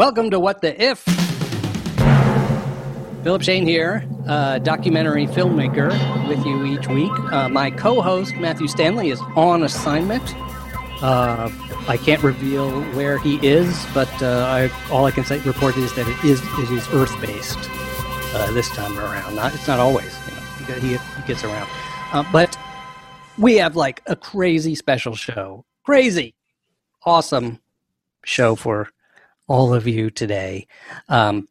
Welcome to What the If. Philip Shane here, uh, documentary filmmaker with you each week. Uh, my co host, Matthew Stanley, is on assignment. Uh, I can't reveal where he is, but uh, I, all I can say report is that it is it is Earth based uh, this time around. Not, it's not always. You know, he, he gets around, uh, but we have like a crazy special show, crazy, awesome show for all of you today. Um,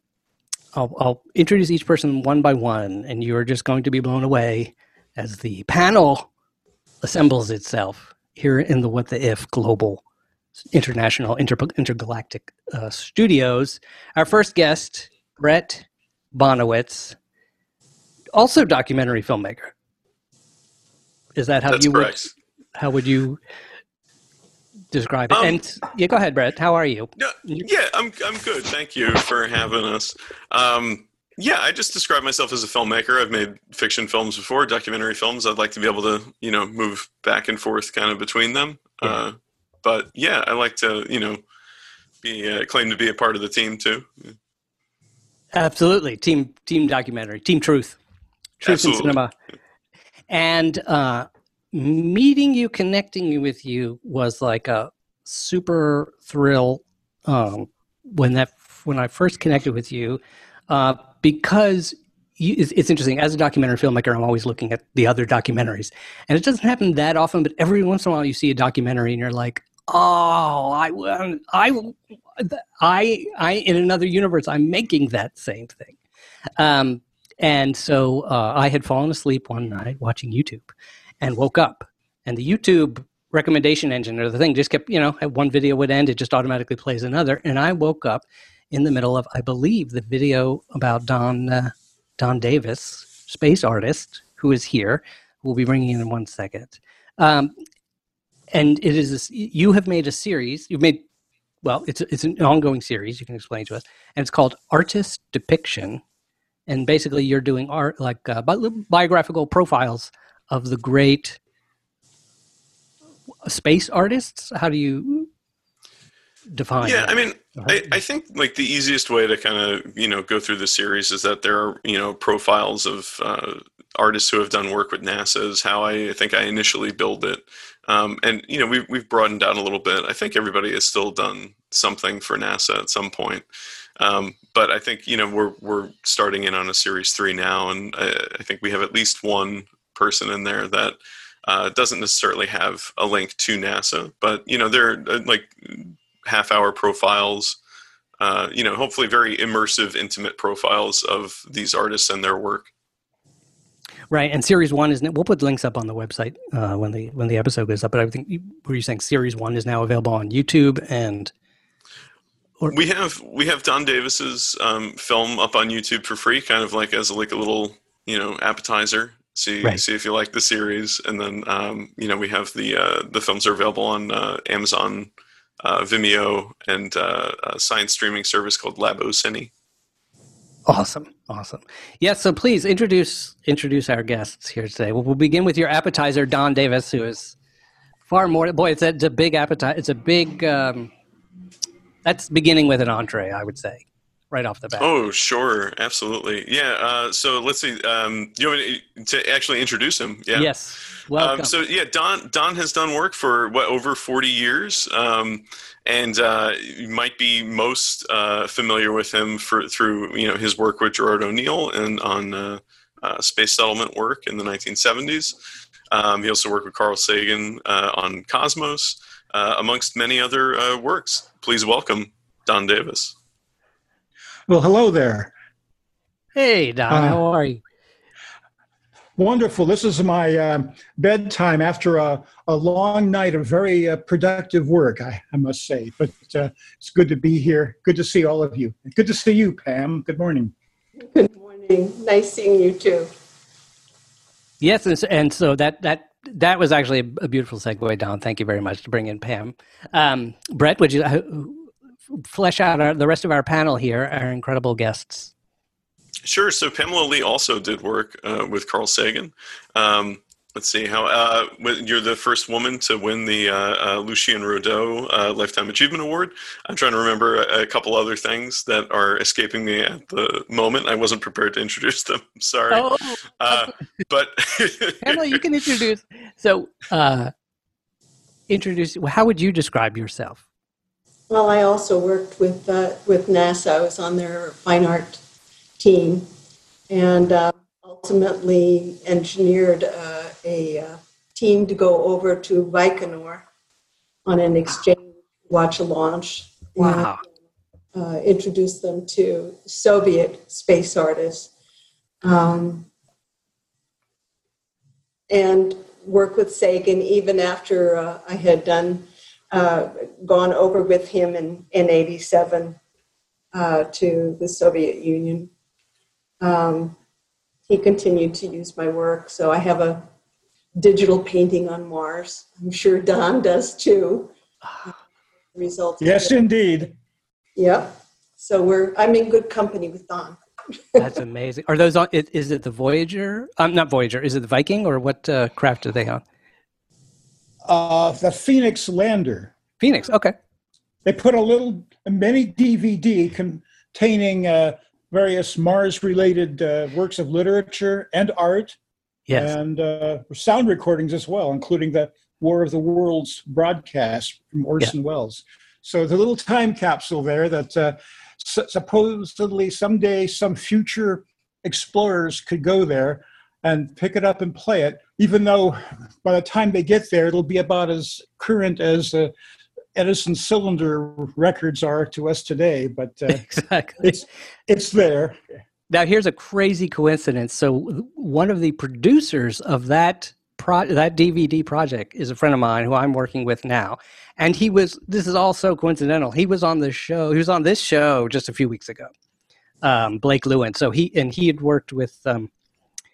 I'll, I'll introduce each person one by one, and you are just going to be blown away as the panel assembles itself here in the What the If Global International Inter- Intergalactic uh, Studios. Our first guest, Brett Bonowitz, also documentary filmmaker. Is that how That's you correct. would how would you describe it? Um, and yeah, go ahead, Brett. How are you? Yeah, yeah, I'm I'm good. Thank you for having us. Um, yeah, I just describe myself as a filmmaker. I've made fiction films before, documentary films. I'd like to be able to, you know, move back and forth kind of between them. Yeah. Uh, but yeah, I like to, you know, be uh, claim to be a part of the team too. Absolutely, team team documentary, team truth, truth in cinema, and uh, meeting you, connecting with you was like a super thrill um, when that when I first connected with you uh, because. You, it's, it's interesting. As a documentary filmmaker, I'm always looking at the other documentaries, and it doesn't happen that often. But every once in a while, you see a documentary, and you're like, "Oh, I, I, I, I, in another universe, I'm making that same thing. Um, and so uh, I had fallen asleep one night watching YouTube and woke up. And the YouTube recommendation engine or the thing just kept, you know, one video would end, it just automatically plays another. And I woke up in the middle of, I believe, the video about Don, uh, Don Davis, space artist, who is here. We'll be bringing in in one second. Um, and it is this, you have made a series. You've made well, it's it's an ongoing series. You can explain to us, and it's called Artist Depiction. And basically, you're doing art like uh, bi- biographical profiles of the great space artists. How do you define? Yeah, that? I mean, I, I think like the easiest way to kind of you know go through the series is that there are you know profiles of uh, artists who have done work with NASA is how I think I initially build it, um, and you know we've we've broadened out a little bit. I think everybody has still done something for NASA at some point, um, but I think you know we're we're starting in on a series three now, and I, I think we have at least one person in there that. Uh, doesn't necessarily have a link to NASA, but you know they're uh, like half hour profiles uh, you know hopefully very immersive intimate profiles of these artists and their work right. And series one is we'll put links up on the website uh, when the when the episode goes up. But I think were you saying series one is now available on YouTube and Or- we have we have don davis's um, film up on youtube for free kind of like as a, like a little you know appetizer see Right. see if you like the series and then um, you know we have the uh, the films are available on uh, amazon uh, vimeo and uh, a science streaming service called labocine Awesome, awesome. Yes, so please introduce introduce our guests here today. We'll, we'll begin with your appetizer, Don Davis, who is far more. Boy, it's a, it's a big appetite. It's a big. Um, that's beginning with an entree, I would say, right off the bat. Oh, sure, absolutely. Yeah. Uh, so let's see. Um, you want me to actually introduce him? Yeah. Yes, welcome. Um, so yeah, Don Don has done work for what over forty years, um, and uh, you might be most uh, familiar with him for through you know his work with Gerard O'Neill and on uh, uh, space settlement work in the nineteen seventies. Um, he also worked with Carl Sagan uh, on Cosmos, uh, amongst many other uh, works. Please welcome Don Davis. Well, hello there. hey, Don, uh, how are you? Wonderful. This is my um bedtime after a, a long night of very uh, productive work, I, I must say. But uh, it's good to be here. Good to see all of you. Good to see you, Pam. Good morning. Good morning. Nice seeing you too. Yes, and so, and so that that that was actually a, a beautiful segue, Don. Thank you very much to bring in Pam. Um, Brett, would you uh, flesh out our, the rest of our panel here, our incredible guests? Sure. So Pamela Lee also did work uh, with Carl Sagan. Um, let's see how uh, you're the first woman to win the uh, uh, Lucien Rudaux uh, Lifetime Achievement Award. I'm trying to remember a, a, couple other things that are escaping me at the moment. I wasn't prepared to introduce them. Sorry, oh, uh, but Pamela, you can introduce. So, uh, introduce. How would you describe yourself? Well, I also worked with with NASA. I was on their fine art team, and ultimately engineered uh, a uh, team to go over to Baikonur on an exchange watch a launch. Wow. And, uh, introduce them to Soviet space artists. Um, and work with Sagan even after uh, I had done uh, gone over with him in in '87 uh, to the Soviet Union. Um, he continued to use my work. So I have a digital painting on Mars. I'm sure Don does too. Results. Yes, indeed. Yep. So we're I'm in good company with Don. That's amazing. Are those on? Is it the Voyager? I'm um, not Voyager. Is it the Viking or what uh, craft are they on? Uh, the Phoenix lander. Phoenix. Okay. They put a little a mini DVD containing uh, various Mars related uh, works of literature and art. Yes. And uh, sound recordings as well, including the War of the Worlds broadcast from Orson yeah. Welles. So the little time capsule there that uh, supposedly someday some future explorers could go there and pick it up and play it, even though by the time they get there, it'll be about as current as uh, Edison cylinder records are to us today, but uh, exactly. it's it's there. Now here's a crazy coincidence. So one of the producers of that pro- that DVD project is a friend of mine who I'm working with now, and he was. This is all so coincidental. He was on the show. He was on this show just a few weeks ago. Um, Blake Lewin. So he and he had worked with. Um,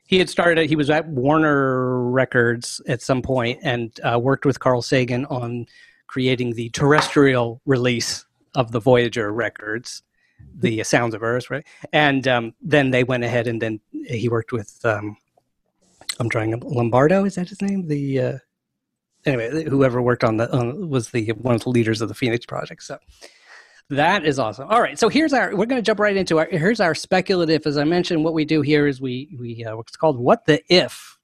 he had started. He was at Warner Records at some point and uh, worked with Carl Sagan on creating the terrestrial release of the Voyager records, the Sounds of Earth, right? And um, then they went ahead and then he worked with, um, I'm trying Lombardo, is that his name? The uh, anyway, whoever worked on the on, was the one of the leaders of the Phoenix Project. So that is awesome. All right, so here's our. We're going to jump right into our. Here's our speculative. As I mentioned, what we do here is we we uh, what's called what the if,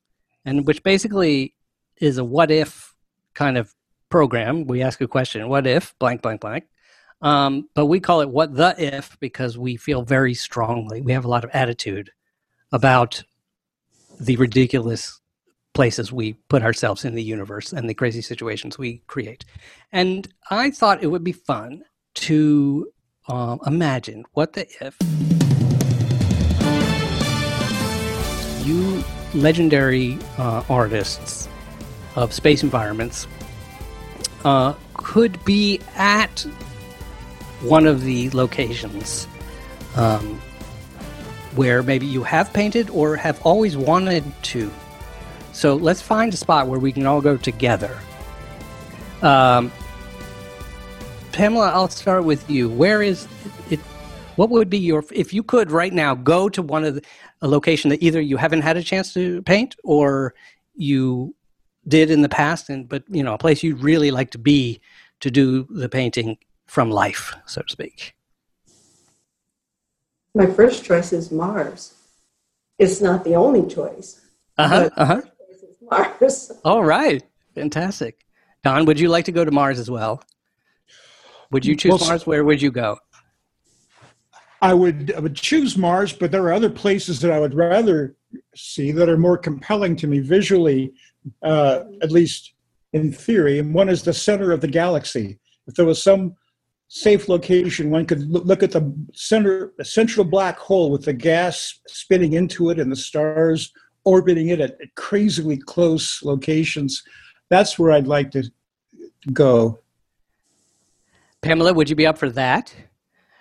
and which basically is a what if kind of program, we ask a question, what if, blank, blank, blank. Um, but we call it what the if because we feel very strongly, we have a lot of attitude about the ridiculous places we put ourselves in the universe and the crazy situations we create. And I thought it would be fun to um, imagine what the if you legendary uh, artists of space environments uh, could be at one of the locations um, where maybe you have painted or have always wanted to. So let's find a spot where we can all go together. Um, Pamela, I'll start with you. Where is it? What would be your if you could right now go to one of the, a location that either you haven't had a chance to paint or you did in the past, and but you know, a place you'd really like to be to do the painting from life, so to speak. My first choice is Mars. It's not the only choice. Uh huh. Uh huh. Mars. All right. Fantastic. Don, would you like to go to Mars as well? Would you choose well, Mars? Where would you go? I would I would choose Mars, but there are other places that I would rather see that are more compelling to me visually uh, at least in theory. And one is the center of the galaxy. If there was some safe location, one could look at the center, the central black hole with the gas spinning into it and the stars orbiting it at, at crazily close locations. That's where I'd like to go. Pamela, would you be up for that?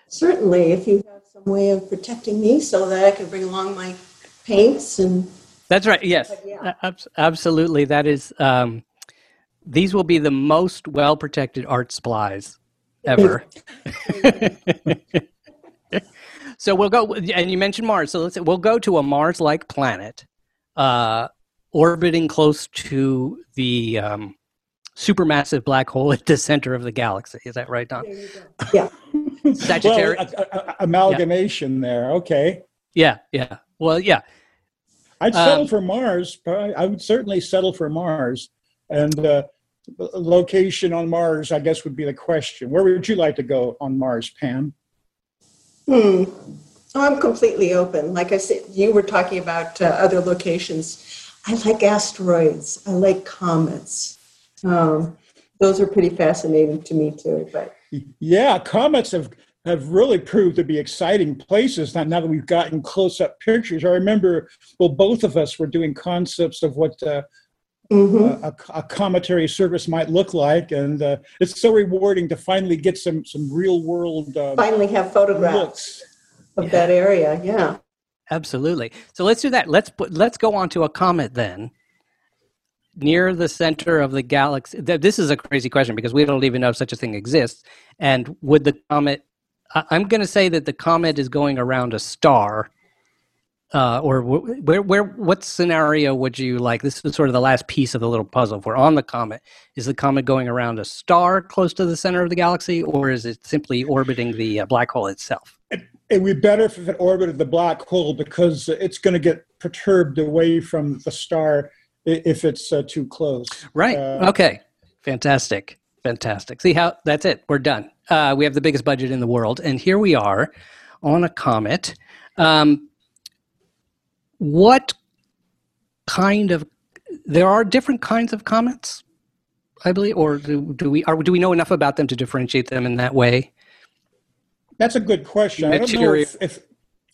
Certainly, if you have some way of protecting me so that I can bring along my paints and that's right. Yes, yeah. absolutely. That is. Um, these will be the most well protected art supplies ever. so we'll go, and you mentioned Mars. So let's say we'll go to a Mars like planet. Uh, orbiting close to the um, supermassive black hole at the center of the galaxy. Is that right, Don? Yeah. Sagittarius. Well, a- a- a- amalgamation there. Okay. yeah, yeah. Well, yeah. I'd settle Um, for Mars. but I I would certainly settle for Mars. And uh, location on Mars, I guess, would be the question. Where would you like to go on Mars, Pam? Hmm. Oh, I'm completely open. Like I said, you were talking about uh, other locations. I like asteroids. I like comets. Um, those are pretty fascinating to me too. But Yeah, comets have have really proved to be exciting places now, now that we've gotten close-up pictures. I remember, well, both of us were doing concepts of what uh, Mhm. a, a cometary surface might look like, and uh, it's so rewarding to finally get some some real-world uh, finally have photographs looks. of that area. Yeah. Absolutely. So let's do that. Let's put, let's go on to a comet then. Near the center of the galaxy. th- This is a crazy question because we don't even know if such a thing exists. And would the comet? I'm going to say that the comet is going around a star. Uh, or wh- where, where, what scenario would you like? This is sort of the last piece of the little puzzle. If we're on the comet, is the comet going around a star close to the center of the galaxy, or is it simply orbiting the uh, black hole itself? It would be better if it orbited the black hole because it's going to get perturbed away from the star if it's uh, too close. Right. Uh, okay. Fantastic. Fantastic. See how that's it. We're done. Uh, we have the biggest budget in the world, and here we are on a comet. Um, what kind of? There are different kinds of comets, I believe, or do, do we? Are, do we know enough about them to differentiate them in that way? That's a good question. I don't know if, if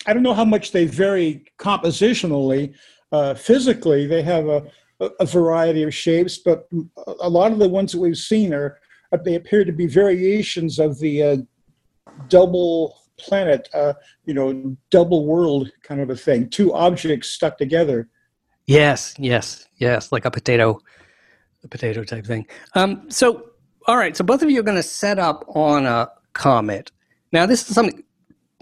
I don't know how much they vary compositionally. Uh, physically, they have a, a- variety of shapes, but a lot of the ones that we've seen are uh, they appear to be variations of the uh, double planet, uh, you know, double world kind of a thing. Two objects stuck together. Yes, yes, yes, like a potato, a potato type thing. Um, so, all right, so both of you are going to set up on a comet. Now, this is something.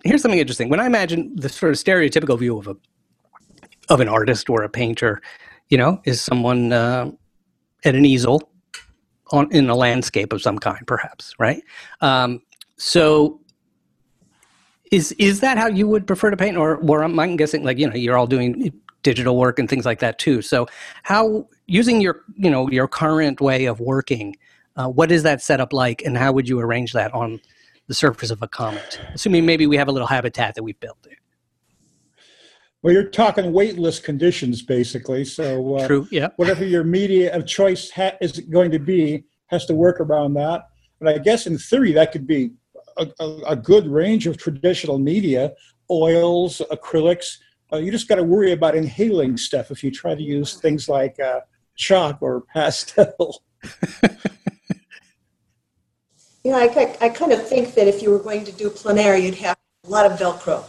Here's something interesting. When I imagine the sort of stereotypical view of a of an artist or a painter, you know, is someone uh, at an easel on in a landscape of some kind, perhaps, right? Um, so, is is that how you would prefer to paint, or I'm, I'm guessing like you know you're all doing digital work and things like that too. So, how using your you know your current way of working, uh, what is that setup like, and how would you arrange that on the surface of a comet? Assuming maybe we have a little habitat that we've built there. Well, you're talking weightless conditions, basically. So uh, True. Yeah. whatever your media of choice ha- is going to be has to work around that. But I guess in theory that could be a, a, a good range of traditional media, oils, acrylics. Uh, you just got to worry about inhaling stuff if you try to use things like uh, chalk or pastel. You know, I, ki- I kind of think that if you were going to do plein air, you'd have a lot of Velcro.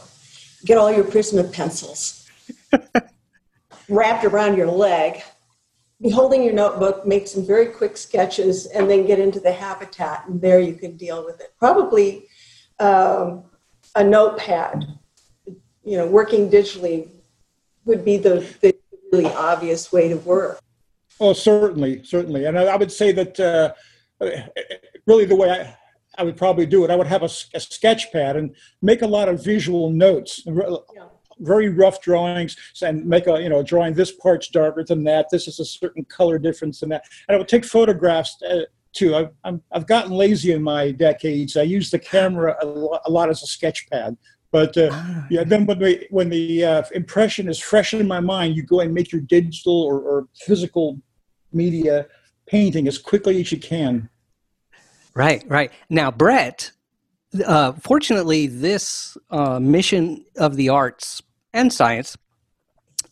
Get all your Prisma pencils wrapped around your leg. Be holding your notebook, make some very quick sketches, and then get into the habitat, and there you can deal with it. Probably um, a notepad, you know, working digitally would be the, the really obvious way to work. Oh, certainly, certainly. And I, I would say that uh, really the way I, I would probably do it, I would have a sketch pad and make a lot of visual notes, r- Yeah. very rough drawings, and make a you know drawing. This part's darker than that. This is a certain color difference than that. And I would take photographs uh, too. I've, I'm, I've gotten lazy in my decades. I use the camera a lot, a lot as a sketch pad. But uh, yeah, then when the when the uh, impression is fresh in my mind, you go and make your digital or, or physical media painting as quickly as you can. Right, right. Now, Brett, uh, fortunately, this uh, mission of the arts and science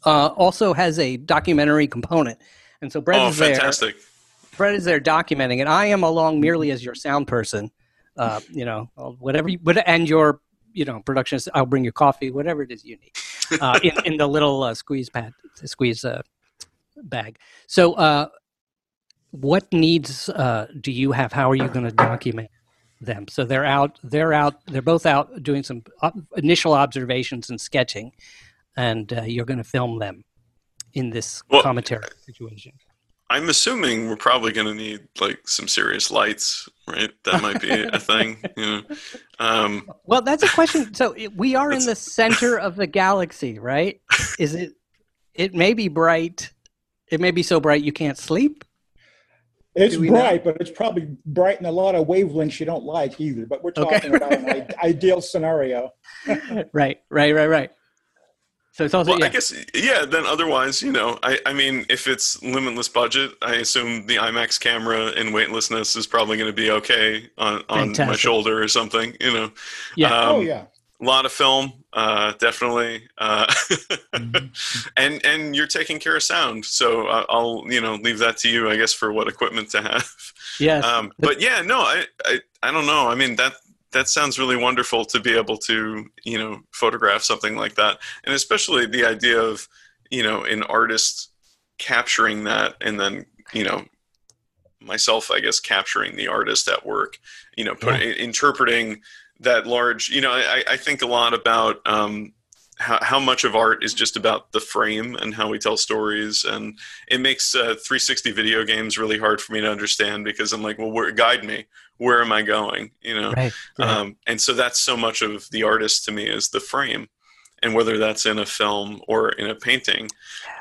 uh, also has a documentary component. And so Brett Oh, is there. fantastic! Brett is there documenting and I am along merely as your sound person. Uh, you know, whatever you, what, and your, you know, production. I'll bring you coffee, whatever it is you need, uh, in, in the little uh, squeeze pad, squeeze uh, bag. So, uh, what needs uh, do you have? How are you going to document them? So they're out. They're out. They're both out doing some initial observations and sketching, and uh, you're going to film them in this Well, cometary situation? I'm assuming we're probably going to need like some serious lights, right? That might be a thing. You know, um, Well, that's a question. So we are in the center of the galaxy, right? Is it? It may be bright. It may be so bright you can't sleep. It's Do we know? bright, but it's probably bright in a lot of wavelengths you don't like either. But we're Okay. talking about an ideal scenario. Right, right, right, right. So it's also well, yeah, I guess yeah. Then otherwise, you know, I I mean, if it's limitless budget, I assume the IMAX camera in weightlessness is probably going to be okay on on my shoulder or something. You know, yeah. oh Um, yeah. A lot of film, uh, definitely, uh, and and you're taking care of sound, so I'll you know leave that to you, I guess, for what equipment to have. yes. Um, but yeah, no, I, I I don't know. I mean that that sounds really wonderful to be able to you know photograph something like that, and especially the idea of you know an artist capturing that and then you know myself i guess capturing the artist at work you know put, interpreting that large you know i, I think a lot about um, how, how much of art is just about the frame and how we tell stories. And it makes uh, 360 video games really hard for me to understand because i'm like well where guide me. Where am i going? You know? Right. right. um, and so that's so much of the artist to me is the frame. And whether that's in a film or in a painting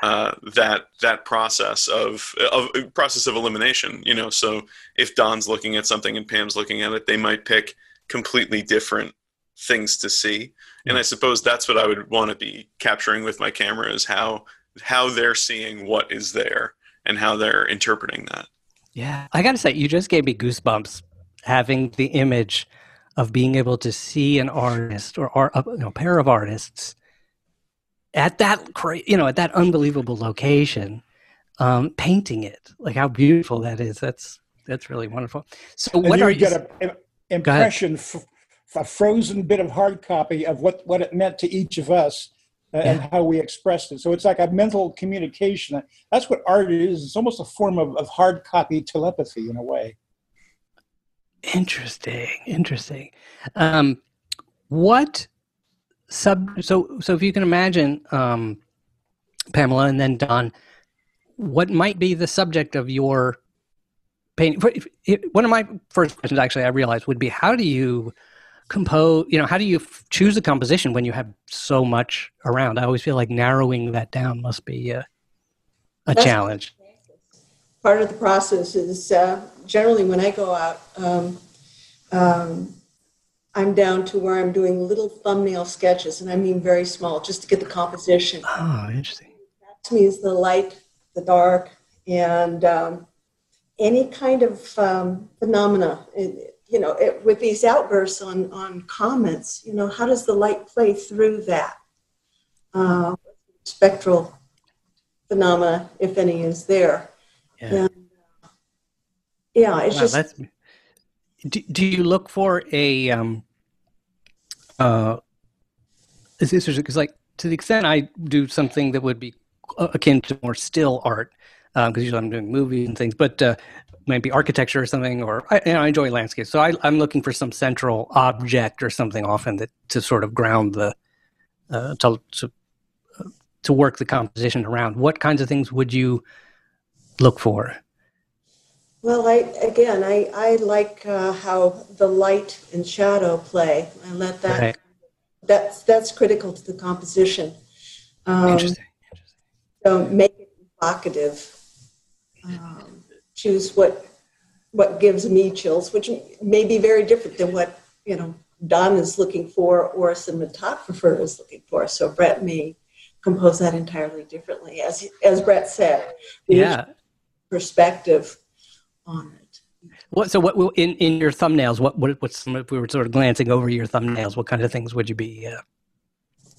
uh, that that process of, of process of elimination you know? So if don's looking at something and pam's looking at it they might pick completely different things to see and i suppose that's what i would want to be capturing with my camera is how how they're seeing what is there and how they're interpreting that Yeah, I got to say, you just gave me goosebumps having the image of being able to see an artist or, or a you know, pair of artists at that cra- you know at that unbelievable location, um, painting it. Like how beautiful that is. That's that's really wonderful. So And what you are would you? get an impression, f- a frozen bit of hard copy of what, what it meant to each of us uh, and how we expressed it. So it's like a mental communication. That's what art is. It's almost a form of, of hard copy telepathy in a way. Interesting, interesting. Um, what sub? So, so if you can imagine, um, Pamela, and then Don, what might be the subject of your painting? for- if- if- One of my first questions, actually, I realized would be how do you compose? You know, how do you f- choose a composition when you have so much around? I always feel like narrowing that down must be a, a That's- challenge. part of the process is uh, generally when I go out, um, um, I'm down to where I'm doing little thumbnail sketches, and I mean very small, just to get the composition. Oh, interesting. to me is the light, the dark, and um, any kind of um, phenomena. It- you know, it, with these outbursts on on comets, you know, how does the light play through that? Uh, spectral phenomena, if any, is there. Yeah. And, uh, yeah, it's Wow, just. Do, do you look for a um? Uh, is this because like to the extent I do something that would be akin to more still art, because usually I'm doing movies and things, but uh, maybe architecture or something, or I, you know, I enjoy landscape, so I, I'm looking for some central object or something often that to sort of ground the uh, to to uh, to work the composition around. What kinds of things would you look for? Well, I again, I I like uh, how the light and shadow play. I let that Right. that's that's critical to the composition. Um, Interesting. so make it evocative. Um, choose what what gives me chills, which may be very different than what you know Don is looking for or a cinematographer is looking for. So Brett may compose that entirely differently, as as Brett said. Yeah. perspective on it. What so what in in your thumbnails? What what what's some, if we were sort of glancing over your thumbnails? What kind of things would you be uh,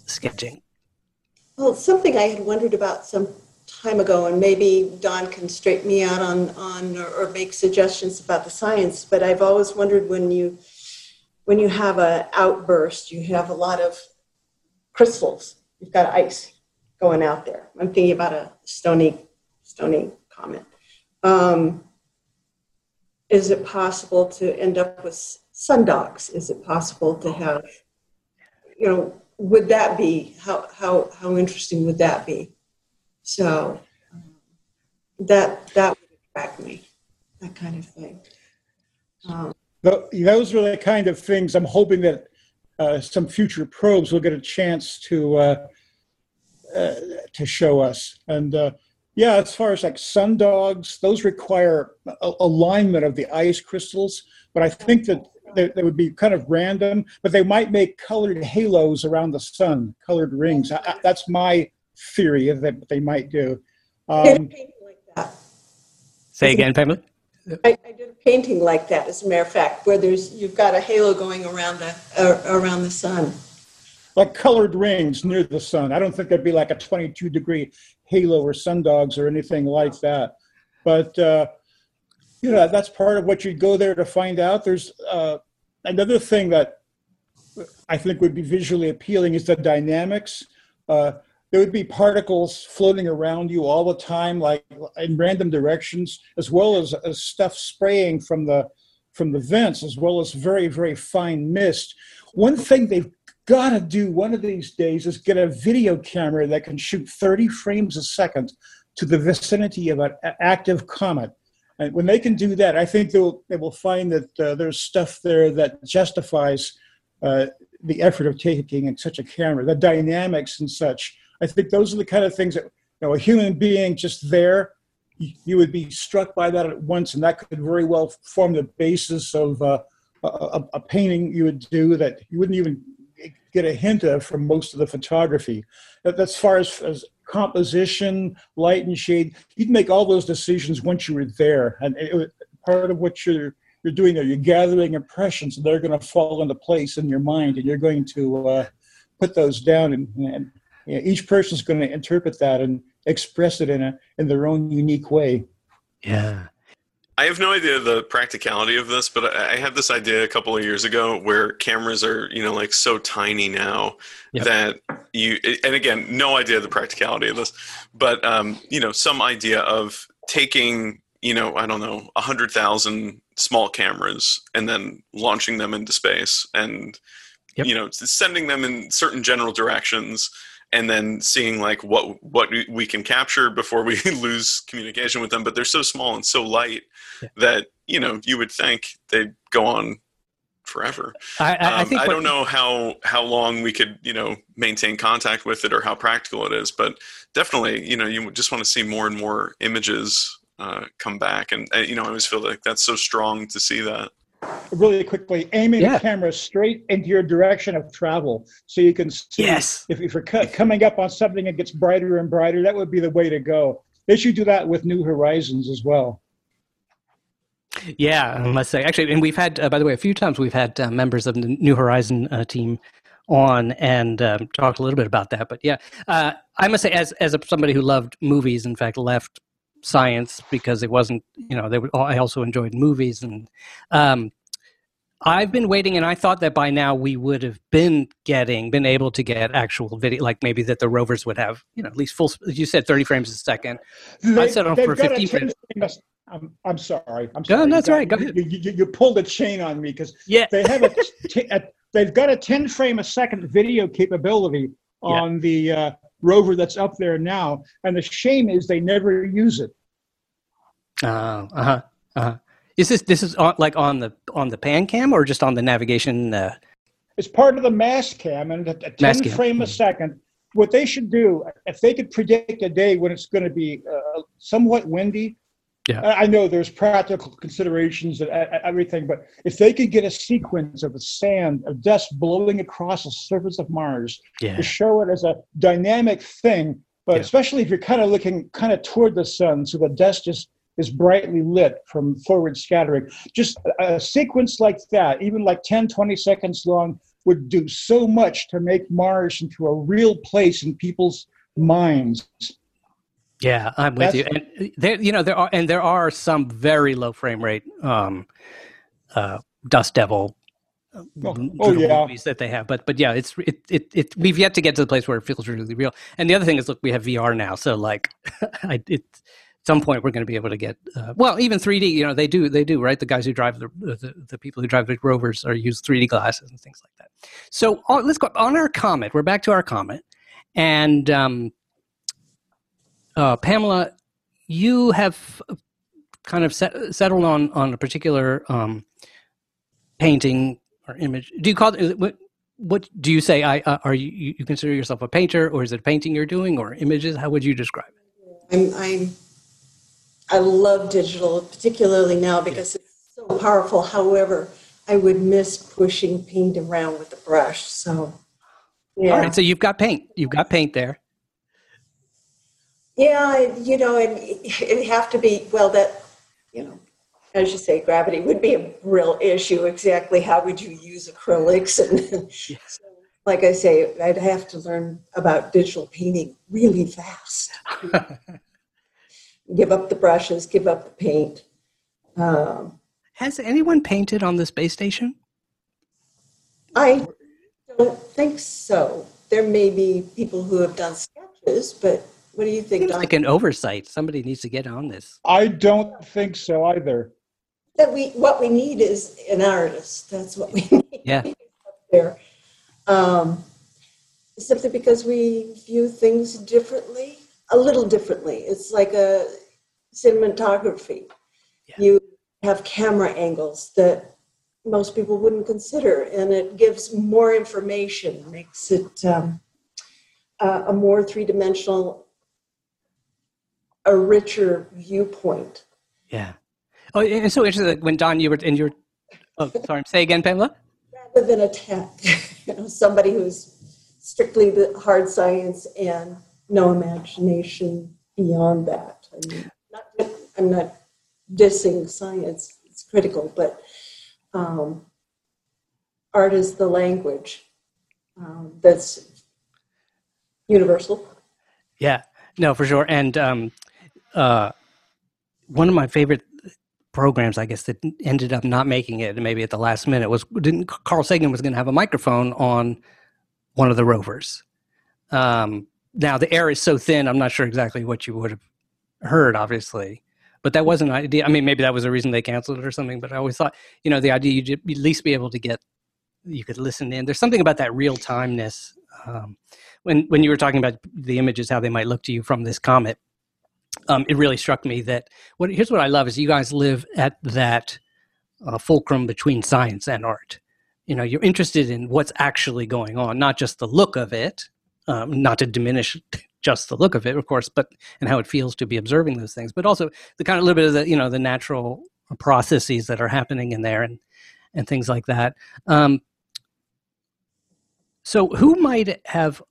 sketching? Well, something I had wondered about some time ago, and maybe Don can straighten me out on, on or, or make suggestions about the science. But I've always wondered when you when you have an outburst, you have a lot of crystals. You've got ice going out there. I'm thinking about a stony stony comet. Um, is it possible to end up with sundogs? Is it possible to have, you know, would that be how how how interesting would that be? So um, that that would attract me, that kind of thing. Um, Those are the kind of things I'm hoping that uh, some future probes will get a chance to uh, uh, to show us. And uh, yeah, as far as like sundogs, those require a- alignment of the ice crystals. But I think that they, they would be kind of random, but they might make colored halos around the sun, colored rings. I, I, that's my theory that they might do. I did a Um, painting like that. Say again, Pamela. I, I did a painting like that, as a matter of fact, where there's you've got a halo going around the uh, around the sun. like colored rings near the sun. I don't think there'd be like a 22 degree halo or sundogs or anything like that. But uh, you know, that's part of what you'd go there to find out. There's uh, another thing that I think would be visually appealing is the dynamics. Uh, there would be particles floating around you all the time, like in random directions, as well as, as stuff spraying from the from the vents, as well as very very fine mist. One thing they've got to do one of these days is get a video camera that can shoot 30 frames a second to the vicinity of an active comet. And when they can do that, I think they'll, they will find that uh, there's stuff there that justifies uh, the effort of taking such a camera, the dynamics and such. I think those are the kind of things that you know a human being just there, you, would be struck by that at once, and that could very well form the basis of uh, a, a, painting you would do that you wouldn't even get a hint of from most of the photography. That's far as, as composition, light and shade. You'd make all those decisions once you were there, and it, was part of what you're you're doing there. You're gathering impressions, and they're going to fall into place in your mind, and you're going to uh, put those down. And, and you know, each person's going to interpret that and express it in a in their own unique way. Yeah. I have no idea the practicality of this, but I I had this idea a couple of years ago where cameras are, you know, like so tiny now Yep. that you, and again, no idea the practicality of this, but, um, you know, some idea of taking, you know, I don't know, a hundred thousand small cameras and then launching them into space and, Yep. you know, sending them in certain general directions and then seeing like what what we- can capture before we lose communication with them but they're so small and so light Yeah. that you know you would think they'd go on forever. I, I, I um, think I don't know how how long we could you know maintain contact with it or how practical it is but definitely you know you just want to see more and more images uh, come back. And uh, you know I always feel like that's so strong to see that Really quickly, aiming Yeah. the camera straight into your direction of travel, so you can see Yes. if, if you're co- coming up on something that gets brighter and brighter, that would be the way to go. They should do that with New Horizons as well. Yeah, I must say, actually, and we've had, uh, by the way, a few times we've had uh, members of the New Horizon uh, team on and um, talked a little bit about that. But yeah, uh, I must say, as as a, somebody who loved movies, in fact, left science because it wasn't, you know, they were, I also enjoyed movies, and um, I've been waiting, and I thought that by now we would have been getting, been able to get actual video, like maybe that the rovers would have, you know, at least full. You said thirty frames a second. They, settled they've for 15 frames. 10 frame a- I'm, I'm sorry. I'm sorry. that's You got- right, go you- ahead. You, you, you pulled a chain on me because Yeah. they have a, t- a they've got a 10 frame a second video capability Yeah. on the uh, rover that's up there now, and the shame is they never use it. Uh huh. Uh huh. Is this this is on, like on the on the pan cam or just on the navigation? Uh, It's part of the Mastcam and at a 10 cam. frame a second. What they should do, if they could predict a day when it's going to be uh, somewhat windy, Yeah. I know there's practical considerations and everything, but if they could get a sequence of the sand, of dust blowing across the surface of Mars yeah. to show it as a dynamic thing, but Yeah. especially if you're kind of looking kind of toward the sun, so the dust is is brightly lit from forward scattering. Just a, sequence like that, even like 10, 20 seconds long, would do so much to make Mars into a real place in people's minds. Yeah, I'm with you. And there, you know, there are and there are some very low frame rate um, uh, Dust Devil. Oh, oh, yeah. movies that they have, but but yeah, it's it, it it we've yet to get to the place where it feels really real. And the other thing is, look, we have VR now, so like, I, it, some point we're going to be able to get uh, well, even 3D. You know, they do they do right. The guys who drive the the, the people who drive the rovers are use 3D glasses and things like that. So on, let's go on our comet. We're back to our comet, and um, uh, Pamela, you have kind of set, settled on on a particular um, painting or image. Do you call it? What, what do you say? I uh, are you you consider yourself a painter, or is it a painting you're doing, or images? How would you describe it? I'm, I'm I love digital, particularly now because it's so powerful. However, I would miss pushing paint around with a brush. So, yeah. All right, so you've got paint. You've got paint there. Yeah, you know, and it'd have to be, well, that, you know, as you say, gravity would be a real issue. Exactly how would you use acrylics? And Yes. like I say, I'd have to learn about digital painting really fast. give up the brushes, give up the paint. Um, Has anyone painted on the space station? I don't think so. There may be people who have done sketches, but what do you think, Seems Don? like an oversight. Somebody needs to get on this. I don't think so either. that we what we need is an artist. That's what we need Yeah. there. Um, simply because we view things differently, a little differently. It's like a cinematography. Yeah. You have camera angles that most people wouldn't consider, and it gives more information, makes it um, a, a more three dimensional, a richer viewpoint. Yeah. Oh, and so interesting. When Don, you were in your. Oh, sorry. Say again, Pamela. rather than a tech, you know, somebody who's strictly the hard science and no imagination beyond that. I mean, not, I'm not dissing science; it's critical, but um, art is the language um, that's universal. Yeah. No, for sure. And um, uh, one of my favorite programs, I guess, that ended up not making it, maybe at the last minute, was didn't Carl Sagan was going to have a microphone on one of the rovers. Um, now the air is so thin, I'm not sure exactly what you would have heard, obviously, but that wasn't an idea. I mean, maybe that was the reason they canceled it or something. But I always thought, you know, the idea you'd at least be able to get, you could listen in. There's something about that real timeness. Um, when when you were talking about the images, how they might look to you from this comet, um, it really struck me that what here's what I love is you guys live at that uh, fulcrum between science and art. You know, you're interested in what's actually going on, not just the look of it. Um, not to diminish just the look of it, of course, but and how it feels to be observing those things, but also the kind of little bit of the you know the natural processes that are happening in there and and things like that. Um, so, who might have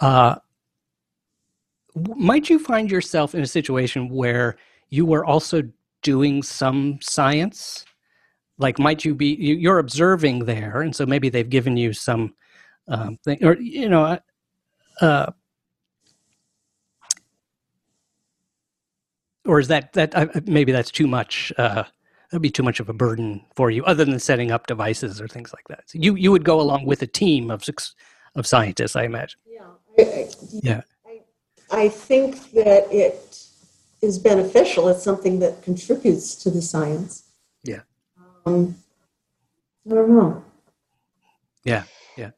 uh, might you find yourself in a situation where you were also doing some science like might you be you- you're observing there and so maybe they've given you some um, thing or you know uh, or is that that uh, maybe that's too much uh, that'd be too much of a burden for you other than setting up devices or things like that so you you would go along with a team of six of scientists i imagine Yeah. I, I, Yeah. I, I think that it is beneficial. It's something that contributes to the science. Yeah. Um, I don't know. Yeah, yeah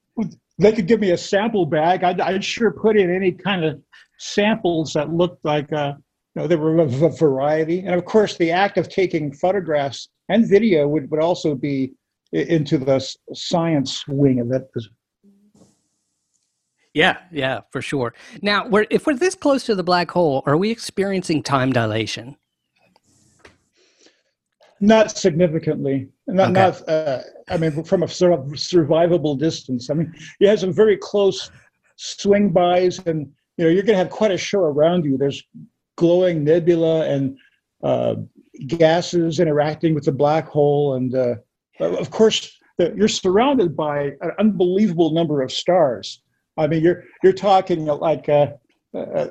They could give me a sample bag. I'd, I'd sure put in any kind of samples that looked like, uh, you know, there were a variety. And of course, the act of taking photographs and video would, would also be into the science wing of it. Yeah, yeah, for sure. Now, we're, if we're this close to the black hole, are we experiencing time dilation? Not significantly. Not, Okay. not uh, I mean, from a sort of survivable distance. I mean, you have some very close swing bys, and you know, you're going to have quite a show around you. There's glowing nebula and uh, gases interacting with the black hole, and uh, of course, the, you're surrounded by an unbelievable number of stars. I mean, you're you're talking like uh, uh,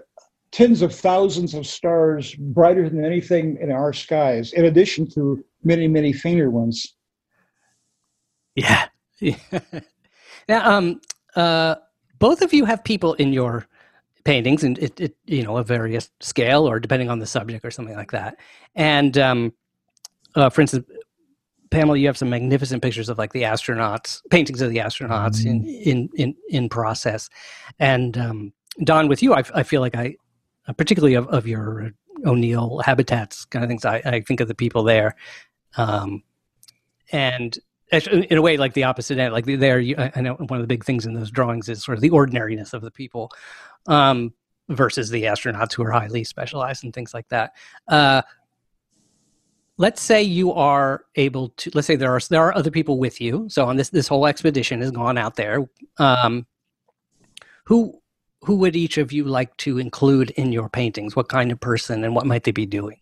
tens of thousands of stars, brighter than anything in our skies, in addition to many, many fainter ones. Yeah. now, um, uh, both of you have people in your paintings, and it, it, you know, a various scale or depending on the subject or something like that. And um, uh, for instance, Pamela, you have some magnificent pictures of like the astronauts, paintings of the astronauts in in in in process. And um, Don, with you, I, I feel like I uh, particularly of, of your O'Neill habitats kind of things. I, I think of the people there, um, and in a way, like the opposite end. Like there, I know one of the big things in those drawings is sort of the ordinariness of the people um, versus the astronauts who are highly specialized and things like that. Uh, let's say you are able to. Let's say there are there are other people with you. So on this this whole expedition has gone out there. Um, who who would each of you like to include in your paintings? What kind of person and what might they be doing?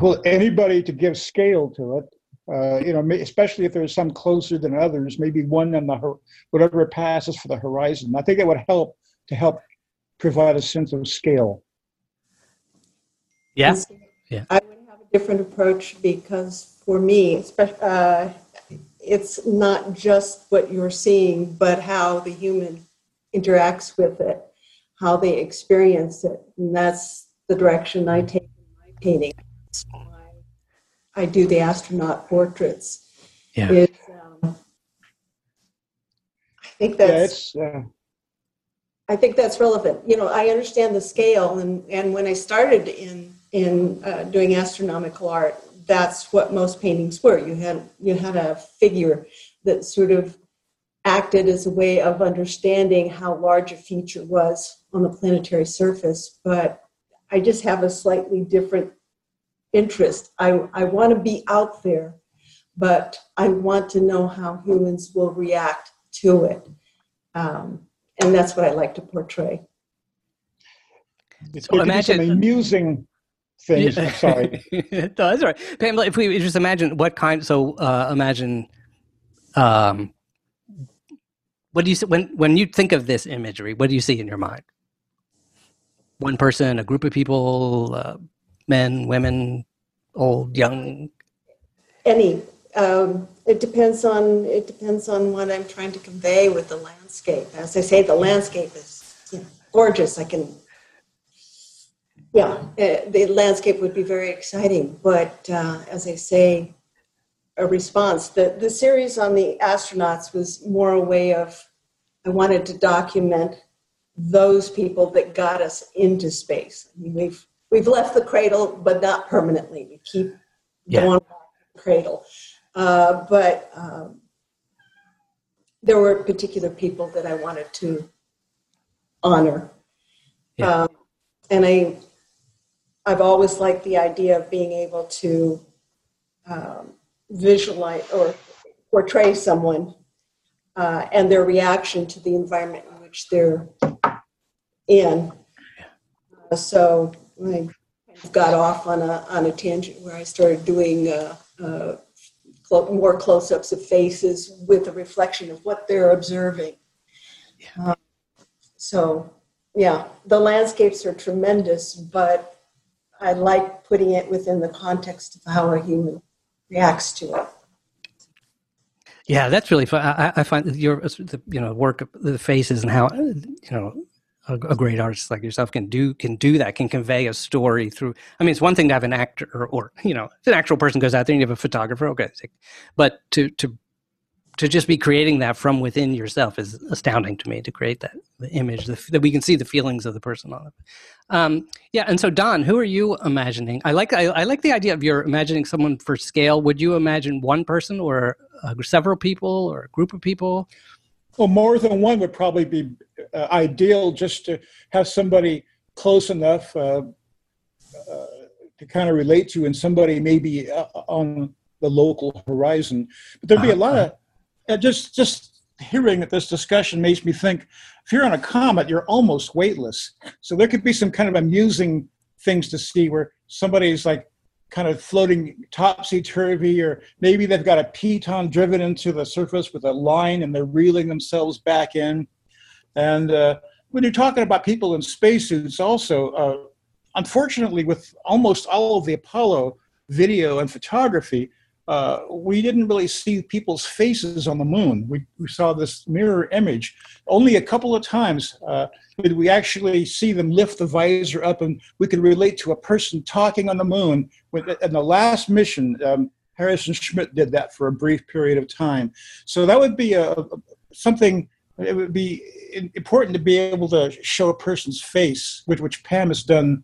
Well, anybody to give scale to it. Uh, you know, especially if there's some closer than others, maybe one on the whatever passes for the horizon. I think it would help to help provide a sense of scale. Yeah, yeah. I would have a different approach because for me, uh, it's not just what you're seeing, but how the human interacts with it, how they experience it. And that's the direction I take in my painting. That's why I do the astronaut portraits. Yeah. Is, um, I think that's. Yeah, uh... I think that's relevant. You know, I understand the scale, and, and when I started in in uh, doing astronomical art, that's what most paintings were. You had you had a figure that sort of acted as a way of understanding how large a feature was on the planetary surface. But I just have a slightly different interest. I, I want to be out there, but I want to know how humans will react to it. Um, and that's what I like to portray. It's so imagine, some amusing things. Yeah. sorry. no, that's right. Pamela, if we just imagine what kind, so uh, imagine, um, what do you when when you think of this imagery? What do you see in your mind? One person, a group of people, uh, men, women, old, young. Any. Um, it depends on it depends on what I'm trying to convey with the landscape. As I say, the landscape is you know, gorgeous. I can yeah, uh, the landscape would be very exciting. But uh, as I say, a response. The, the series on the astronauts was more a way of, I wanted to document those people that got us into space. I mean, we've, we've left the cradle, but not permanently. We keep yeah. going back to the cradle. Uh, but um, there were particular people that I wanted to honor. Yeah. Um, and I I've always liked the idea of being able to um, visualize or portray someone uh, and their reaction to the environment in which they're in. Uh, so I got off on a on a tangent where I started doing uh, uh clo- more close-ups of faces with a reflection of what they're observing. Yeah. Uh, so yeah, the landscapes are tremendous, but I like putting it within the context of how a human reacts to it. Yeah, that's really fun. I, I find your you know work the faces and how you know a, a, great artist like yourself can do can do that can convey a story through. I mean, it's one thing to have an actor or, or you know an actual person goes out there and you have a photographer, okay, but to to to just be creating that from within yourself is astounding to me to create that the image the, that we can see the feelings of the person on it. Um, yeah and so don who are you imagining? I like I, I, like the idea of you're imagining someone for scale. Would you imagine one person or uh, several people or a group of people well more than one would probably be uh, ideal just to have somebody close enough uh, uh to kind of relate to and somebody maybe uh, on the local horizon but there'd be a lot uh-huh. of just just hearing this discussion makes me think if you're on a comet, you're almost weightless. So there could be some kind of amusing things to see where somebody's like kind of floating topsy turvy, or maybe they've got a piton driven into the surface with a line and they're reeling themselves back in. And uh, when you're talking about people in spacesuits, also, uh, unfortunately, with almost all of the Apollo video and photography, uh, we didn't really see people's faces on the moon. We, we saw this mirror image. Only a couple of times uh, did we actually see them lift the visor up and we could relate to a person talking on the moon. In the last mission, um, Harrison Schmitt did that for a brief period of time. So that would be a, something it would be important to be able to show a person's face, which, which Pam has done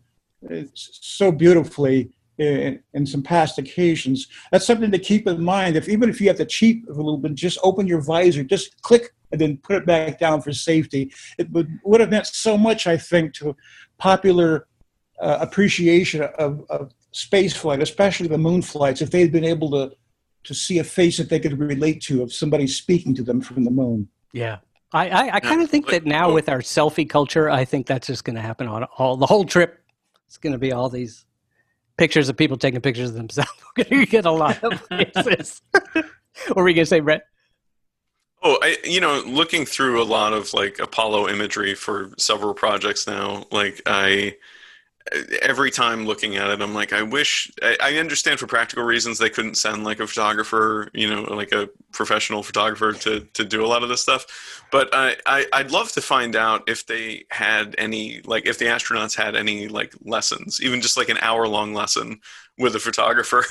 uh, so beautifully in, in, some past occasions. That's something to keep in mind. If even if you have to cheat a little bit, just open your visor, just click and then put it back down for safety. It would, would have meant so much, I think, to popular uh, appreciation of, of space flight, especially the moon flights, if they had been able to to see a face that they could relate to of somebody speaking to them from the moon. Yeah. I, I, I kind of think that now with our selfie culture, I think that's just going to happen on all the whole trip. It's going to be all these pictures of people taking pictures of themselves. We're going to get a lot of places. what were you going to say, Brett? Oh, I, you know, looking through a lot of like Apollo imagery for several projects now, like I, every time looking at it, I'm like, I wish I, I, understand for practical reasons they couldn't send like a photographer, you know, like a professional photographer to to do a lot of this stuff. But I, I I'd love to find out if they had any like if the astronauts had any like lessons, even just like an hour long lesson with a photographer,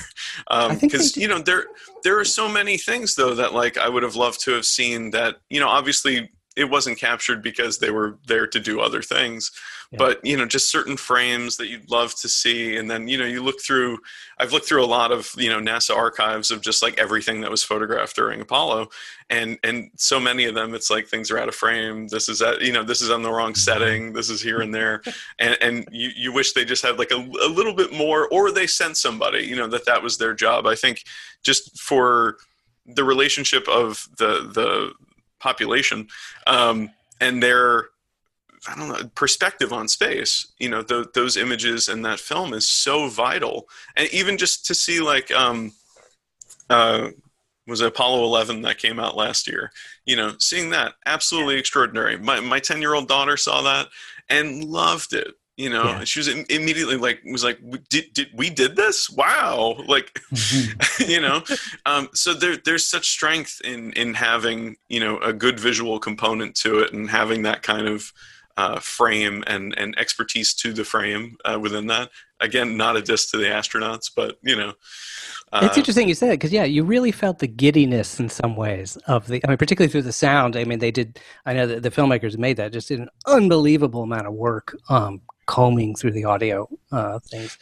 because um, you know there there are so many things though that like I would have loved to have seen that you know obviously it wasn't captured because they were there to do other things yeah. but you know just certain frames that you'd love to see and then you know you look through i've looked through a lot of you know nasa archives of just like everything that was photographed during apollo and and so many of them it's like things are out of frame this is at you know this is on the wrong mm-hmm. setting this is here and there and and you, you wish they just had like a, a little bit more or they sent somebody you know that that was their job i think just for the relationship of the the population um, and their I don't know perspective on space. You know, those images and that film is so vital, and even just to see like um, uh, was it Apollo 11 that came out last year. You know, seeing that absolutely extraordinary. My my 10 year old daughter saw that and loved it you know yeah. she was immediately like was like did, did we did this wow like mm-hmm. you know um, so there there's such strength in in having you know a good visual component to it and having that kind of uh, frame and and expertise to the frame uh, within that again not a diss to the astronauts but you know uh, it's interesting you said it because yeah, you really felt the giddiness in some ways of the. I mean, particularly through the sound. I mean, they did. I know that the filmmakers made that just did an unbelievable amount of work um, combing through the audio uh, things.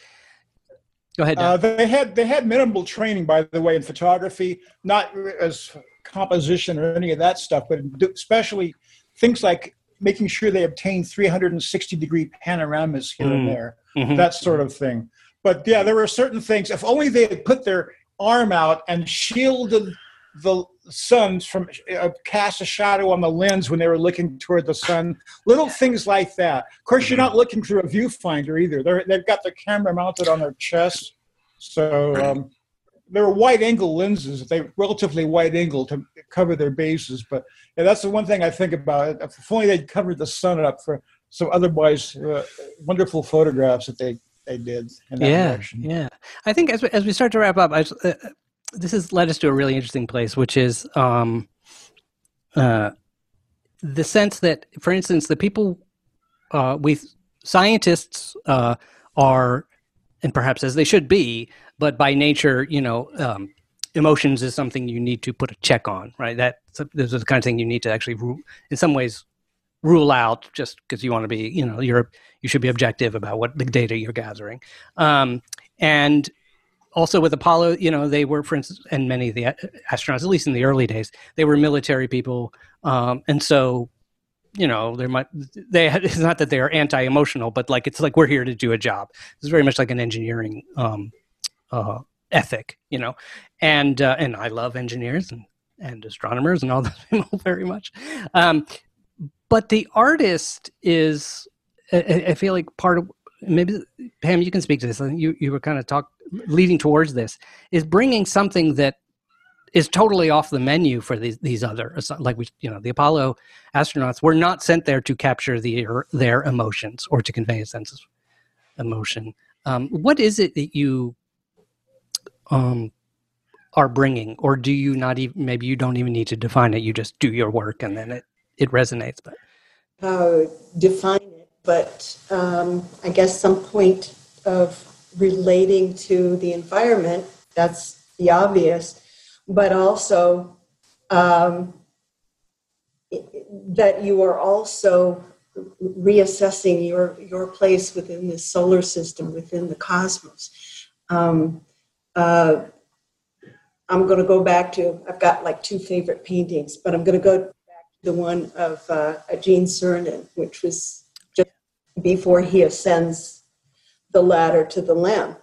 Go ahead. Uh, they had they had minimal training, by the way, in photography, not as composition or any of that stuff, but especially things like making sure they obtain 360 degree panoramas here mm. and there, mm-hmm. that sort of thing. But yeah, there were certain things. If only they had put their arm out and shielded the suns from uh, cast a shadow on the lens when they were looking toward the sun. Little things like that. Of course, you're not looking through a viewfinder either. They're, they've got the camera mounted on their chest, so um, they're wide angle lenses. They relatively wide angle to cover their bases. But yeah, that's the one thing I think about. If only they'd covered the sun up for some otherwise uh, wonderful photographs that they they did. yeah, direction. yeah. I think as we, as we start to wrap up, I, uh, this has led us to a really interesting place, which is um, uh, the sense that, for instance, the people uh, we scientists uh, are, and perhaps as they should be, but by nature, you know, um, emotions is something you need to put a check on, right? That this is the kind of thing you need to actually, in some ways, rule out just because you want to be, you know, you're you should be objective about what the data you're gathering, um, and also with Apollo, you know, they were, for instance, and many of the astronauts, at least in the early days, they were military people, um, and so, you know, there might they it's not that they are anti-emotional, but like it's like we're here to do a job. It's very much like an engineering um, uh, ethic, you know, and uh, and I love engineers and and astronomers and all those people very much, um, but the artist is, I, I feel like part of maybe Pam, you can speak to this. You you were kind of talk leading towards this is bringing something that is totally off the menu for these these other like we you know the Apollo astronauts were not sent there to capture the their emotions or to convey a sense of emotion. Um, what is it that you um, are bringing, or do you not even? Maybe you don't even need to define it. You just do your work, and then it it resonates. But uh, define it, but um, I guess some point of relating to the environment, that's the obvious, but also um, that you are also reassessing your your place within the solar system, within the cosmos. Um, uh, I'm going to go back to. I've got like two favorite paintings, but I'm going to go back to the one of uh, Gene Cernan, which was just before he ascends the ladder to the LEM,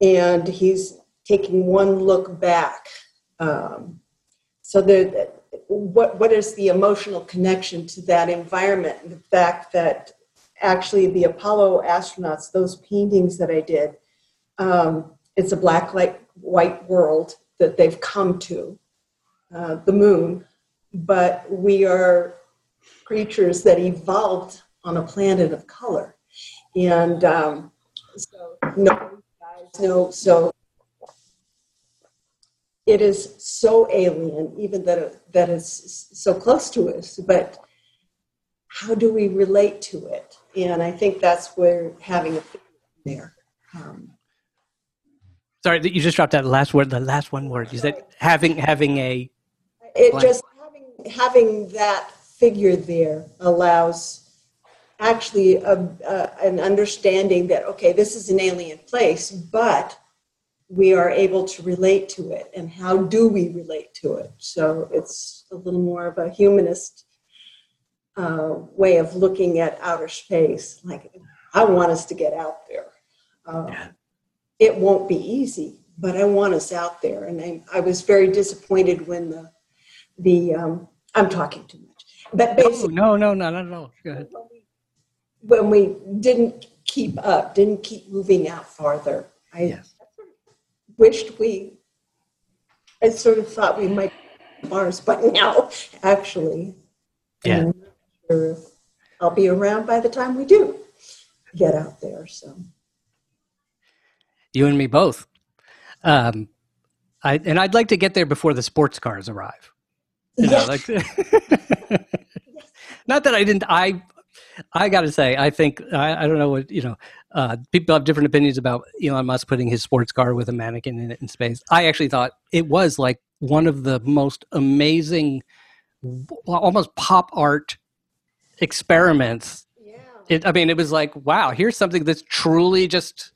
and he's taking one look back. Um, so the what what is the emotional connection to that environment? And the fact that actually the Apollo astronauts, those paintings that I did, um, it's a black light white world that they've come to, uh, the moon, but we are creatures that evolved on a planet of color, and um, so no no so it is so alien, even that it, that is so close to us. But how do we relate to it? And I think that's where having a there. Um, Sorry, that you just dropped that last word. The last one word. You said having having a. It blank. just having having that figure there allows actually a, a, an understanding that okay, this is an alien place, but we are able to relate to it and how do we relate to it? So it's a little more of a humanist uh, way of looking at outer space like i want us to get out there. Uh, yeah. it won't be easy but i want us out there and i, I was very disappointed when the the um, i'm talking too much but basically no no no no no go ahead. When we didn't keep up didn't keep moving out farther i yes wished we, I sort of thought we might Mars by now, actually. Yeah. Sure I'll be around by the time we do get out there. So you and me both. Um, I and I'd like to get there before the sports cars arrive. You know, like, not that I didn't. I I got to say, I think I, I, don't know what you know. Uh, people have different opinions about Elon Musk putting his sports car with a mannequin in it in space. I actually thought it was like one of the most amazing, almost pop art experiments. Yeah. It, I mean, it was like, wow, here's something that's truly just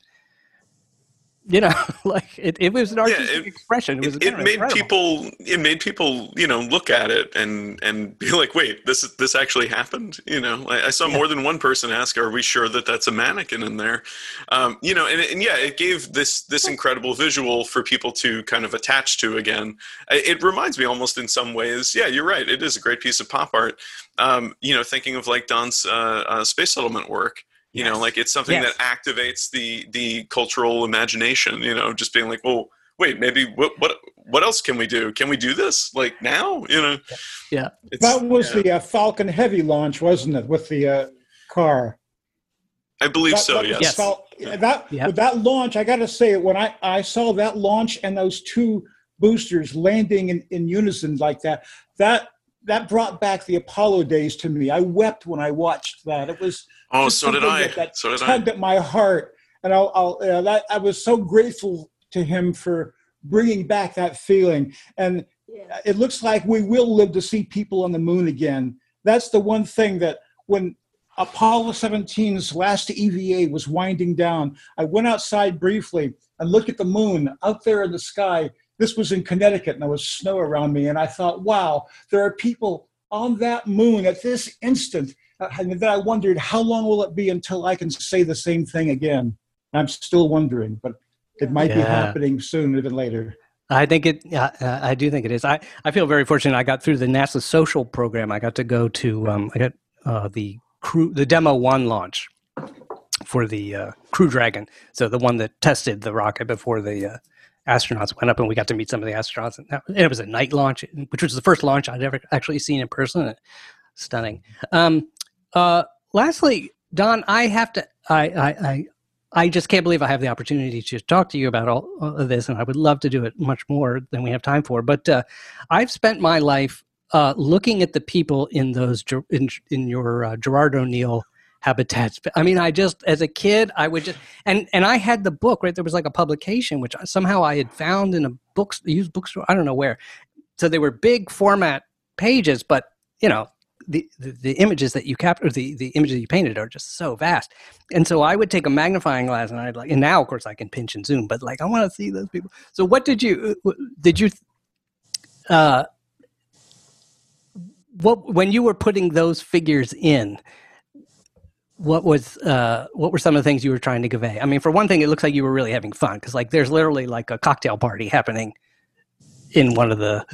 you know like it, it was an artistic yeah, it, expression. It, was, it, it made incredible. people it made people you know look at it and and be like wait this this actually happened? You know i, I saw yeah. more than one person ask are we sure that that's a mannequin in there? Um, you know and, and yeah it gave this this incredible visual for people to kind of attach to again. It reminds me almost in some ways yeah you're right it is a great piece of pop art. Um, you know thinking of like don's uh, uh, space settlement work you yes. know like it's something yes. that activates the the cultural imagination you know just being like well wait maybe what what what else can we do can we do this like now you know yeah that was yeah. the uh, falcon heavy launch wasn't it with the uh, car i believe that, so that yes Fal- yeah. that yep. with that launch i gotta say when i i saw that launch and those two boosters landing in, in unison like that that that brought back the Apollo days to me. I wept when I watched that. It was oh, so did I. That, that so did tugged I. at my heart, and I'll, I'll uh, that I was so grateful to him for bringing back that feeling. And yeah. it looks like we will live to see people on the moon again. That's the one thing that when Apollo 17's last EVA was winding down, I went outside briefly and looked at the moon out there in the sky this was in Connecticut and there was snow around me. And I thought, wow, there are people on that moon at this instant. Uh, and then I wondered, how long will it be until I can say the same thing again? I'm still wondering, but it might yeah. be happening sooner than later. I think it. Uh, I do think it is. I, I feel very fortunate. I got through the NASA social program. I got to go to. Um, I got uh, the crew, the demo one launch for the uh, Crew Dragon. So the one that tested the rocket before the uh, astronauts went up and we got to meet some of the astronauts. And, that, and it was a night launch, which was the first launch I'd ever actually seen in person. Stunning. Um, uh, lastly, Don, I have to, I, I, I, I just can't believe I have the opportunity to talk to you about all of this, and I would love to do it much more than we have time for. But uh, I've spent my life uh, looking at the people in those in, in your uh, Gerard O'Neill habitats. I mean, I just as a kid, I would just and and I had the book right. There was like a publication which somehow I had found in a books used bookstore. I don't know where. So they were big format pages, but you know, the, the, images that you capture, the, the images you painted are just so vast. And so I would take a magnifying glass and I'd like, and now of course I can pinch and zoom, but like I want to see those people. So what did you, did you, uh, what, when you were putting those figures in, what was uh, what were some of the things you were trying to convey? I mean, for one thing, it looks like you were really having fun because like there's literally like a cocktail party happening in one of the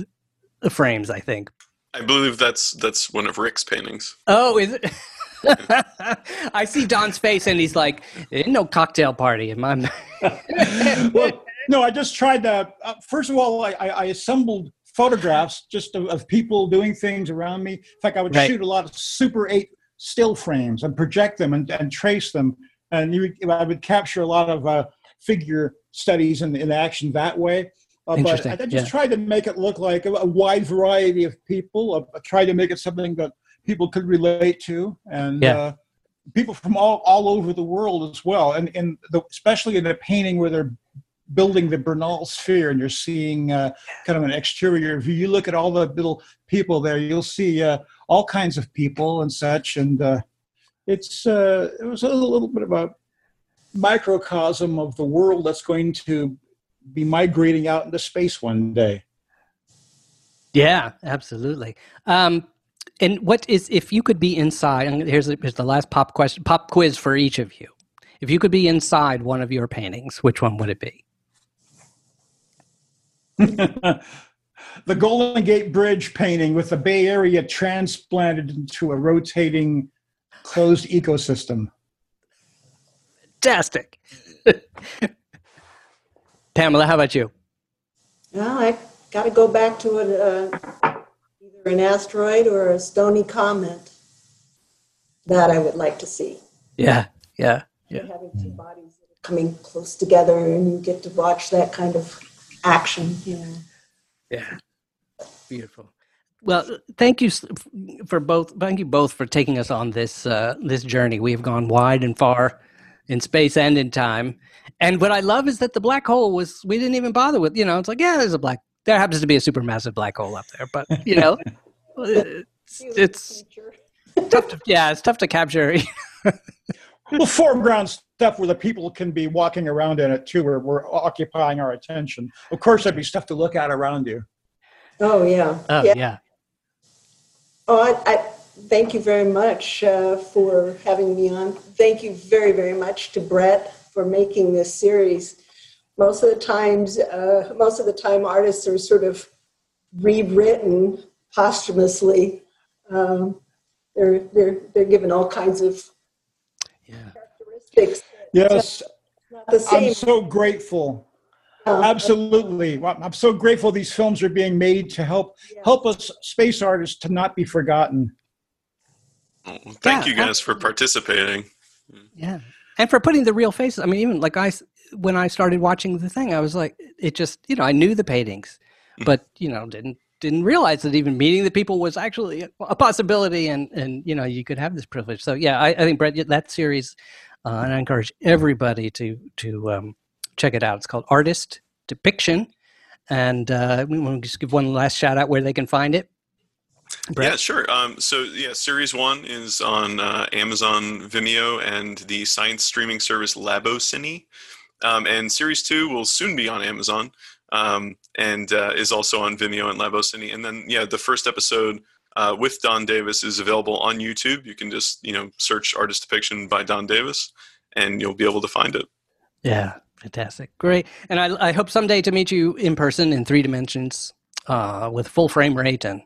frames. I think. I believe that's that's one of Rick's paintings. Oh, is it? I see Don's face, and he's like, "Ain't no cocktail party in my." well, no, I just tried to. Uh, first of all, I, I assembled photographs just of, of, people doing things around me. In fact, I would right. shoot a lot of Super Eight still frames and project them and, and trace them. And you, I would capture a lot of uh, figure studies in, in action that way. Uh, but I just yeah. tried to make it look like a, a wide variety of people. I tried to make it something that people could relate to, and yeah. uh, people from all, all over the world as well. And, and the, especially in the painting where they're building the Bernal sphere and you're seeing uh, kind of an exterior view. You look at all the little people there, you'll see uh, all kinds of people and such. And uh, it's uh, it was a little bit of a microcosm of the world that's going to be migrating out into space one day. Yeah, absolutely. Um, and what is if you could be inside? Here's here's the last pop question, pop quiz for each of you. If you could be inside one of your paintings, which one would it be? the Golden Gate Bridge painting with the Bay Area transplanted into a rotating closed ecosystem. Fantastic. Pamela, how about you? Well, I got to go back to it, uh, either an asteroid or a stony comet that I would like to see. Yeah, yeah, yeah. Having two bodies coming close together, and you get to watch that kind of action. You know. Yeah. Beautiful. Well, thank you for both. Thank you both for taking us on this uh, this journey. We have gone wide and far in space and in time. And what I love is that the black hole was we didn't even bother with. You know, it's like yeah, there's a black. There happens to be a supermassive black hole up there, but you know, it's, it's tough to yeah, it's tough to capture. well, foreground stuff where the people can be walking around in it too, where we're occupying our attention. Of course, there'd be stuff to look at around you. Oh yeah. Oh yeah. yeah. Oh, I, I, thank you very much uh, for having me on. Thank you very very much to Brett for making this series. Most of the times, uh, most of the time, artists are sort of rewritten posthumously. Um, they're they're they're given all kinds of yeah. characteristics. Yes, I'm so grateful Absolutely. Well, I'm so grateful these films are being made to help yeah. help us space artists to not be forgotten. Thank yeah, you guys for participating. Yeah. And for putting the real faces. I mean, even like I, when I started watching the thing, I was like, it just, you know, I knew the paintings, mm. but, you know, didn't, didn't realize that even meeting the people was actually a possibility and, and, you know, you could have this privilege. So yeah, I, I think Brett, that series, uh, and I encourage everybody to, to, um, check it out. It's called Artist Depiction. And uh, we want to just give one last shout out where they can find it. Brett? Yeah, sure. Um, so, yeah, series one is on uh, Amazon Vimeo and the science streaming service Labocine. Um, and series two will soon be on Amazon um, and uh, is also on Vimeo and Labocine. And then, yeah, the first episode uh, with Don Davis is available on YouTube. You can just, you know, search Artist Depiction by Don Davis and you'll be able to find it. Yeah, Fantastic. Great. And I, I hope someday to meet you in person in three dimensions uh, with full frame rate and,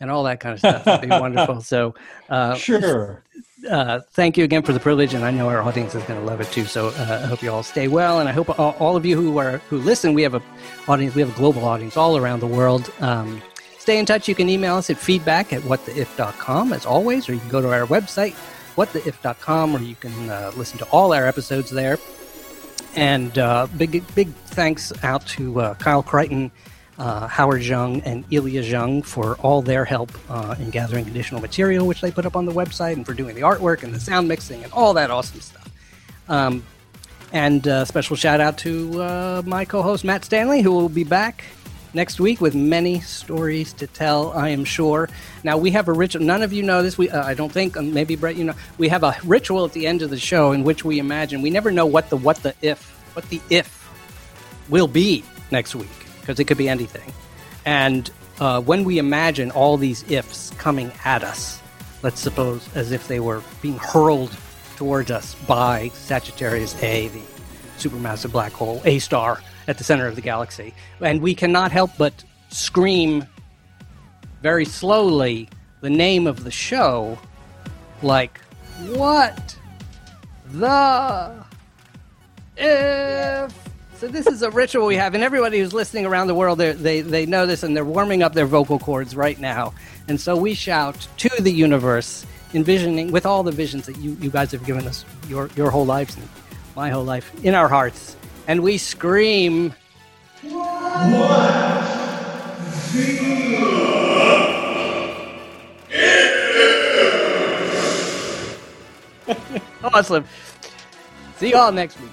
and all that kind of stuff. That'd be wonderful. So, uh, sure. Uh, thank you again for the privilege, and I know our audience is going to love it too. So uh, I hope you all stay well, and I hope all, all, of you who are who listen, we have a audience, we have a global audience all around the world. Um, stay in touch. You can email us at feedback at whattheif.com as always, or you can go to our website whattheif.com, or you can uh, listen to all our episodes there. And uh, big big thanks out to uh, Kyle Crichton, uh, Howard Jung, and Ilya Jung for all their help uh, in gathering additional material, which they put up on the website, and for doing the artwork and the sound mixing and all that awesome stuff. Um, and uh, special shout out to uh, my co-host Matt Stanley, who will be back next week with many stories to tell, I am sure. Now, we have a ritual. None of you know this. We, uh, I don't think, um, maybe Brett, you know. We have a ritual at the end of the show in which we imagine. We never know what the what the if what the if will be next week because it could be anything. And uh, when we imagine all these ifs coming at us, let's suppose as if they were being hurled towards us by Sagittarius A, the supermassive black hole, A star at the center of the galaxy. And we cannot help but scream very slowly the name of the show, like, what the if. So this is a ritual we have, and everybody who's listening around the world, they they know this, and they're warming up their vocal cords right now. And so we shout to the universe, envisioning with all the visions that you, you guys have given us your your whole lives and my whole life in our hearts, and we scream. awesome. Oh, See you all next week.